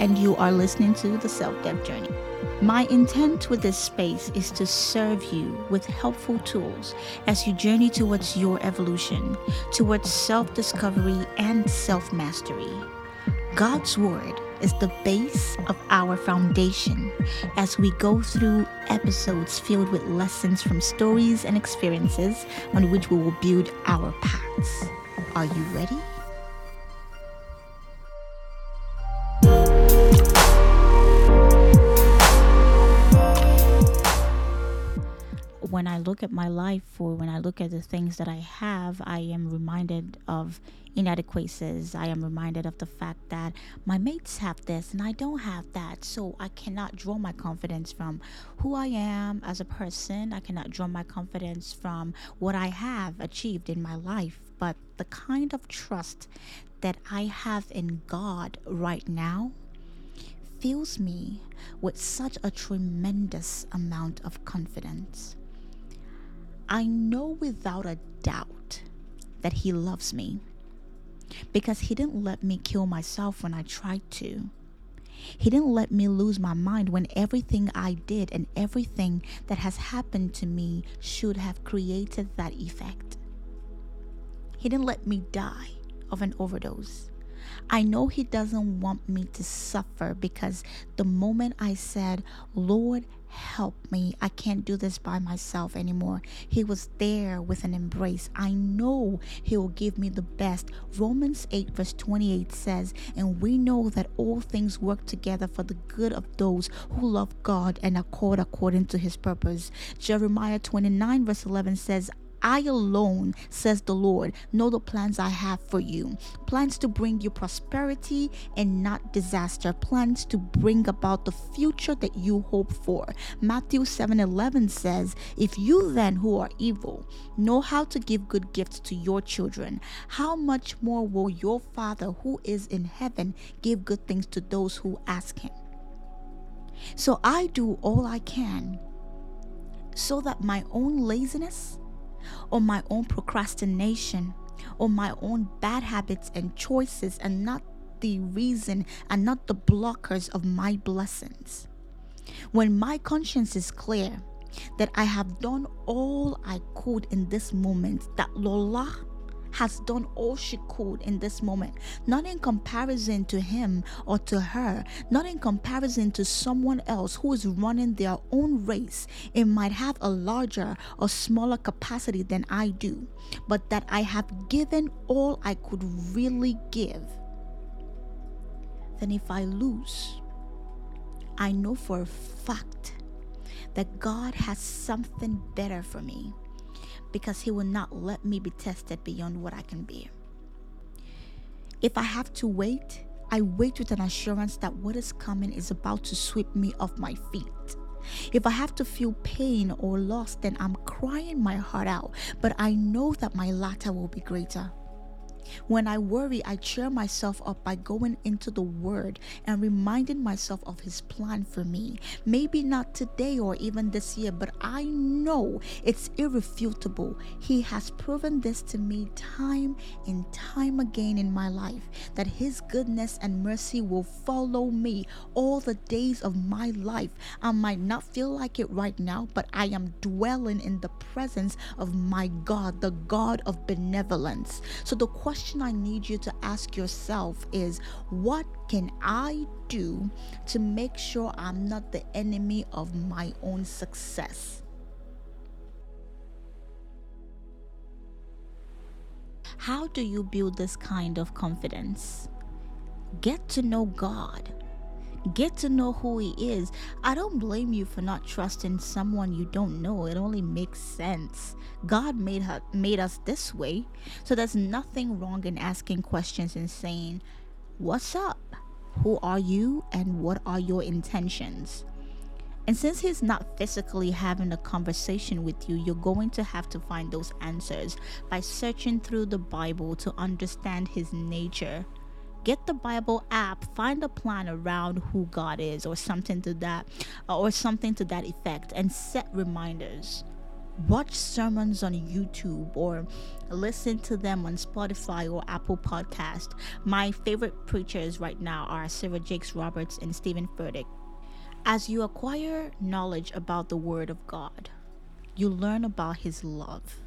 and you are listening to The Self Dev Journey. My intent with this space is to serve you with helpful tools as you journey towards your evolution, towards self discovery and self mastery. God's Word is the base of our foundation as we go through episodes filled with lessons from stories and experiences on which we will build our paths. Are you ready? When I look at my life or when I look at the things that I have, I am reminded of inadequacies. I am reminded of the fact that my mates have this and I don't have that. So I cannot draw my confidence from who I am as a person. I cannot draw my confidence from what I have achieved in my life. But the kind of trust that I have in God right now fills me with such a tremendous amount of confidence. I know without a doubt that He loves me because He didn't let me kill myself when I tried to. He didn't let me lose my mind when everything I did and everything that has happened to me should have created that effect. He didn't let me die of an overdose. I know He doesn't want me to suffer because the moment I said, Lord, help me. I can't do this by myself anymore. He was there with an embrace. I know He will give me the best. Romans 8, verse 28 says, And we know that all things work together for the good of those who love God and are called according to His purpose. Jeremiah 29, verse 11 says, I alone, says the Lord, know the plans I have for you plans to bring you prosperity and not disaster, plans to bring about the future that you hope for. Matthew 7 11 says, If you then, who are evil, know how to give good gifts to your children, how much more will your Father who is in heaven give good things to those who ask him? So I do all I can so that my own laziness or my own procrastination or my own bad habits and choices and not the reason and not the blockers of my blessings. When my conscience is clear that I have done all I could in this moment, that Lola has done all she could in this moment, not in comparison to him or to her, not in comparison to someone else who is running their own race. It might have a larger or smaller capacity than I do, but that I have given all I could really give. Then, if I lose, I know for a fact that God has something better for me because He will not let me be tested beyond what I can bear. If I have to wait, I wait with an assurance that what is coming is about to sweep me off my feet. If I have to feel pain or loss, then I'm crying my heart out, but I know that my latter will be greater. When I worry, I cheer myself up by going into the Word and reminding myself of His plan for me. Maybe not today or even this year, but I know it's irrefutable. He has proven this to me time and time again in my life that His goodness and mercy will follow me all the days of my life. I might not feel like it right now, but I am dwelling in the presence of my God, the God of benevolence. So the question question I need you to ask yourself is what can I do to make sure I'm not the enemy of my own success? How do you build this kind of confidence? Get to know God. Get to know who He is. I don't blame you for not trusting someone you don't know. It only makes sense. God made her made us this way. So there's nothing wrong in asking questions and saying, "What's up? Who are you and what are your intentions?" And since he's not physically having a conversation with you, you're going to have to find those answers by searching through the Bible to understand his nature get the bible app find a plan around who god is or something to that uh, or something to that effect and set reminders watch sermons on YouTube or listen to them on Spotify or Apple Podcast. My favorite preachers right now are Sarah Jakes Roberts and Steven Furtick. As you acquire knowledge about the Word of God, you learn about His love.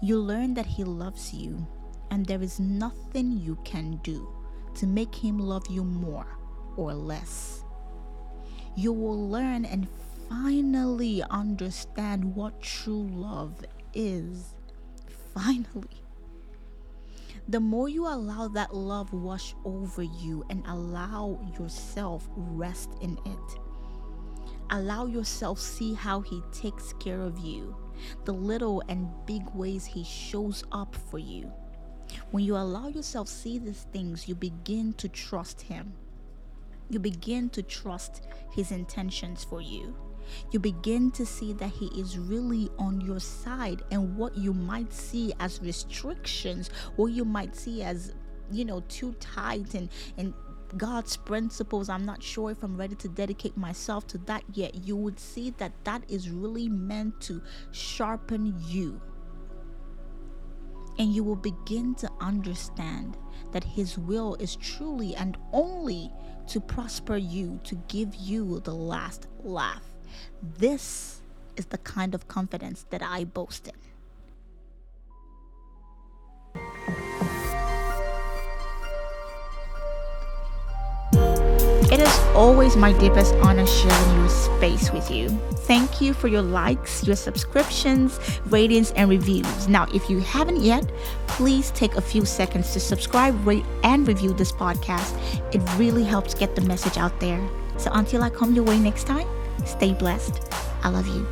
You learn that He loves you, and there is nothing you can do to make Him love you more or less. You will learn and finally understand what true love is. Finally. The more you allow that love wash over you and allow yourself rest in it. Allow yourself see how he takes care of you, the little and big ways he shows up for you. When you allow yourself to see these things, you begin to trust him. You begin to trust his intentions for you you begin to see that He is really on your side, and what you might see as restrictions, what you might see as you know too tight and and God's principles, I'm not sure if I'm ready to dedicate myself to that yet. You would see that that is really meant to sharpen you. And you will begin to understand that His will is truly and only to prosper you, to give you the last laugh. This is the kind of confidence that I boast in. Always my deepest honor sharing your space with you. Thank you for your likes, your subscriptions, ratings, and reviews. Now, if you haven't yet, please take a few seconds to subscribe, rate, and review this podcast. It really helps get the message out there. So until I come your way next time, Stay blessed. I love you.